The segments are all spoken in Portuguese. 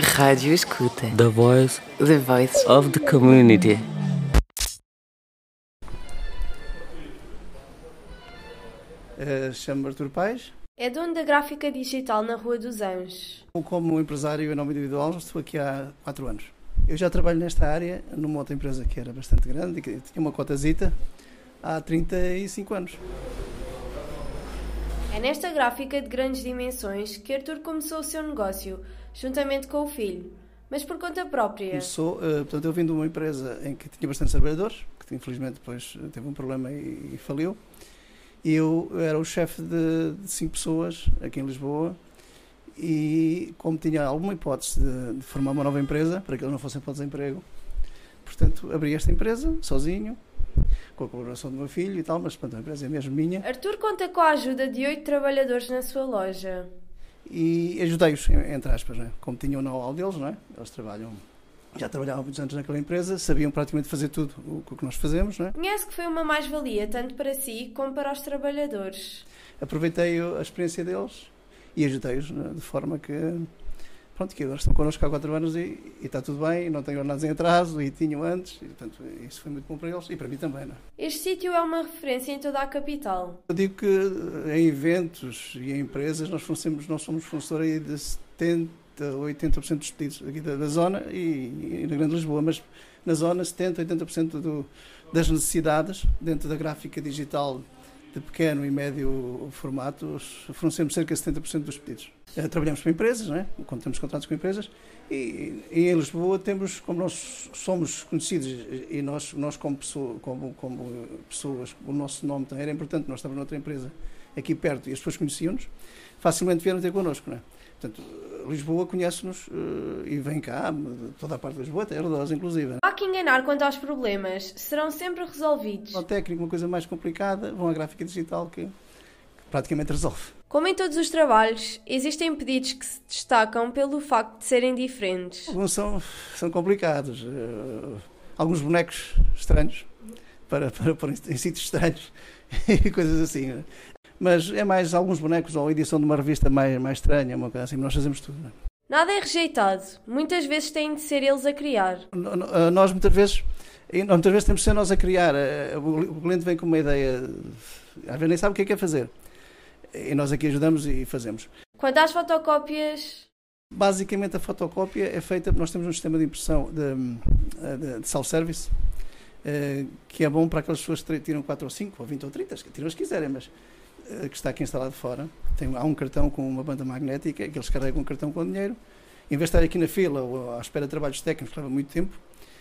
Rádio Escuta. The voice The voice. of the community. Uh, Chamo-me Artur Paes. É dono da gráfica digital na Rua dos Anjos. Como empresário em nome individual, estou aqui há 4 anos. Eu já trabalho nesta área numa outra empresa que era bastante grande e que tinha uma cotazita há 35 anos. É nesta gráfica de grandes dimensões que Arthur começou o seu negócio, juntamente com o filho, mas por conta própria. Começou, uh, portanto, eu vim de uma empresa em que tinha bastantes trabalhadores, que infelizmente depois teve um problema e, e faliu. Eu era o chefe de, de cinco pessoas aqui em Lisboa e como tinha alguma hipótese de, de, formar uma nova empresa para que eles não fossem para o desemprego, portanto abri esta empresa sozinho, com a colaboração do meu filho e tal, mas pronto, a empresa é mesmo minha. Arthur conta com a ajuda de oito trabalhadores na sua loja. E ajudei-os, entre aspas, né? como tinham o know-how deles, é? eles trabalham já trabalhavam muitos anos naquela empresa, sabiam praticamente fazer tudo o que nós fazemos. Não é? Conhece que foi uma mais-valia tanto para si como para os trabalhadores. Aproveitei a experiência deles e ajudei-os de forma que, pronto, que agora estão connosco há 4 anos e, e, está tudo bem, não tenho nada em atraso e tinham antes, e, portanto isso foi muito bom para eles e para mim também. Não é? Este sítio é uma referência em toda a capital. Eu digo que em eventos e em empresas nós, fornecemos, nós somos fornecedor aí de 70 80% dos pedidos aqui da, da zona e, e, na Grande Lisboa, mas na zona 70, 80% do, das necessidades dentro da gráfica digital de pequeno e médio formato, fornecemos cerca de 70% dos pedidos. Uh, trabalhamos para empresas, não é? quando contratos com empresas, e, e, em Lisboa temos, como nós somos conhecidos e nós, nós como, pessoa, como, como pessoas, o nosso nome também era importante, nós estávamos noutra empresa aqui perto e as pessoas conheciam-nos, facilmente vieram ter connosco. Não é? Portanto, Lisboa conhece-nos uh, e vem cá, toda a parte de Lisboa, até Herdós, inclusive. Há que enganar quanto aos problemas, serão sempre resolvidos. Uma técnica, uma coisa mais complicada, vão à gráfica digital que, praticamente resolve. Como em todos os trabalhos, existem pedidos que se destacam pelo facto de serem diferentes. Alguns são, são complicados. Uh, alguns bonecos estranhos, para, para em sítios estranhos e coisas assim mas é mais alguns bonecos ou a edição de uma revista mais, mais estranha, uma coisa assim, nós fazemos tudo. Não? Nada é rejeitado, muitas vezes têm de ser eles a criar. Nós muitas vezes, muitas vezes temos de ser nós a criar, o cliente vem com uma ideia, às vezes nem sabe o que é que é fazer, e nós aqui ajudamos e fazemos. Quanto às fotocópias... Basicamente a fotocópia é feita, nós temos um sistema de impressão de, de, de self-service, que é bom para aquelas pessoas que tiram 4 ou 5 ou 20 ou 30, que tiram as quiserem, mas que está aqui instalado fora. Tem, há um cartão com uma banda magnética que eles carregam um cartão com dinheiro. Em vez de estar aqui na fila ou à espera de trabalhos técnicos, que leva muito tempo,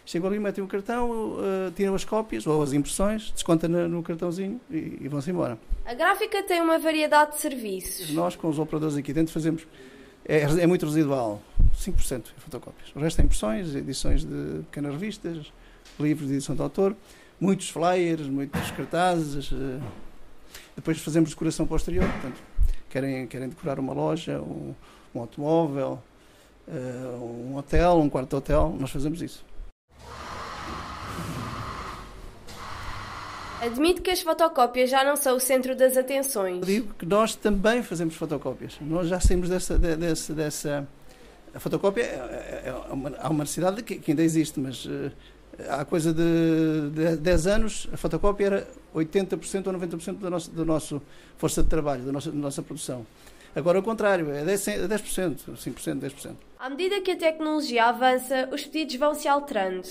chegam ali, metem o cartão, uh, tiram as cópias ou as impressões, descontam no cartãozinho e, e vão-se embora. A gráfica tem uma variedade de serviços. Nós, com os operadores aqui dentro, fazemos. É, é muito residual, 5% em fotocópias. O resto é impressões, edições de pequenas revistas, livros de edição de autor, muitos flyers, muitos cartazes. Uh, depois fazemos decoração posterior, portanto, querem, querem decorar uma loja, um, um automóvel, uh, um hotel, um quarto de hotel, nós fazemos isso. Admito que as fotocópias já não são o centro das atenções. Eu digo que nós também fazemos fotocópias. Nós já saímos dessa. dessa, dessa a fotocópia é, é, é uma, há uma necessidade que, que ainda existe, mas uh, há coisa de, de 10 anos, a fotocópia era 80% ou 90% da nossa, da nossa força de trabalho, da nossa, da nossa produção. Agora, ao contrário, é 10%, 10% 5%, 10%. À medida que a tecnologia avança, os pedidos vão se alterando.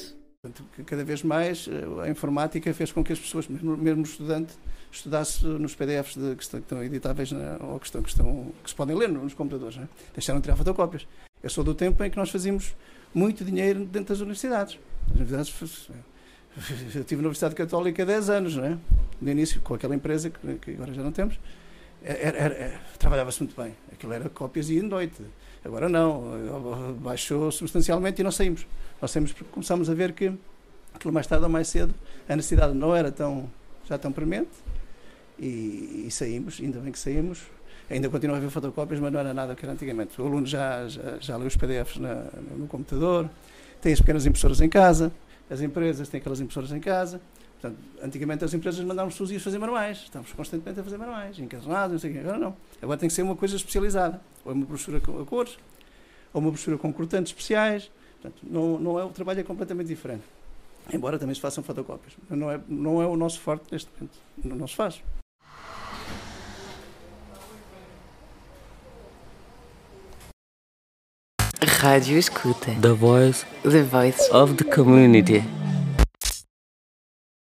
Cada vez mais eh, a informática fez com que as pessoas, mesmo, mesmo o estudante, estudasse nos PDFs de, que, estão, que, estão, editáveis na, ou que, estão, que, estão, que se podem ler nos computadores. Né? Deixaram de tirar fotocópias. Eu sou do tempo em que nós fazíamos muito dinheiro dentro das universidades. As universidades, eu tive na Universidade Católica há 10 anos, não é? No início, com aquela empresa que, que agora já não temos, trabalhava-se muito bem. Aquilo era cópias dia e noite. Agora não, baixou substancialmente e nós saímos. Nós saímos porque começámos a ver que aquilo mais tarde ou mais cedo a necessidade não era tão, já tão premente e, e saímos, ainda bem que saímos. Ainda continua a haver fotocópias, mas não era nada que era antigamente. O aluno já, já, já lê os PDFs na, no computador, tem as pequenas impressoras em casa, as empresas têm aquelas impressoras em casa. Portanto, antigamente as empresas mandavam os dias fazer manuais, estamos constantemente a fazer manuais, encasonados, não sei o quê. Agora não. Agora tem que ser uma coisa especializada, ou uma brochura a cores, ou uma brochura com cortantes especiais. Portanto, não, não é, o trabalho é completamente diferente. Embora também se façam fotocópias. Não é, não é o nosso forte neste momento. Não se faz. Rádio Escuta. The voice The voice of the community.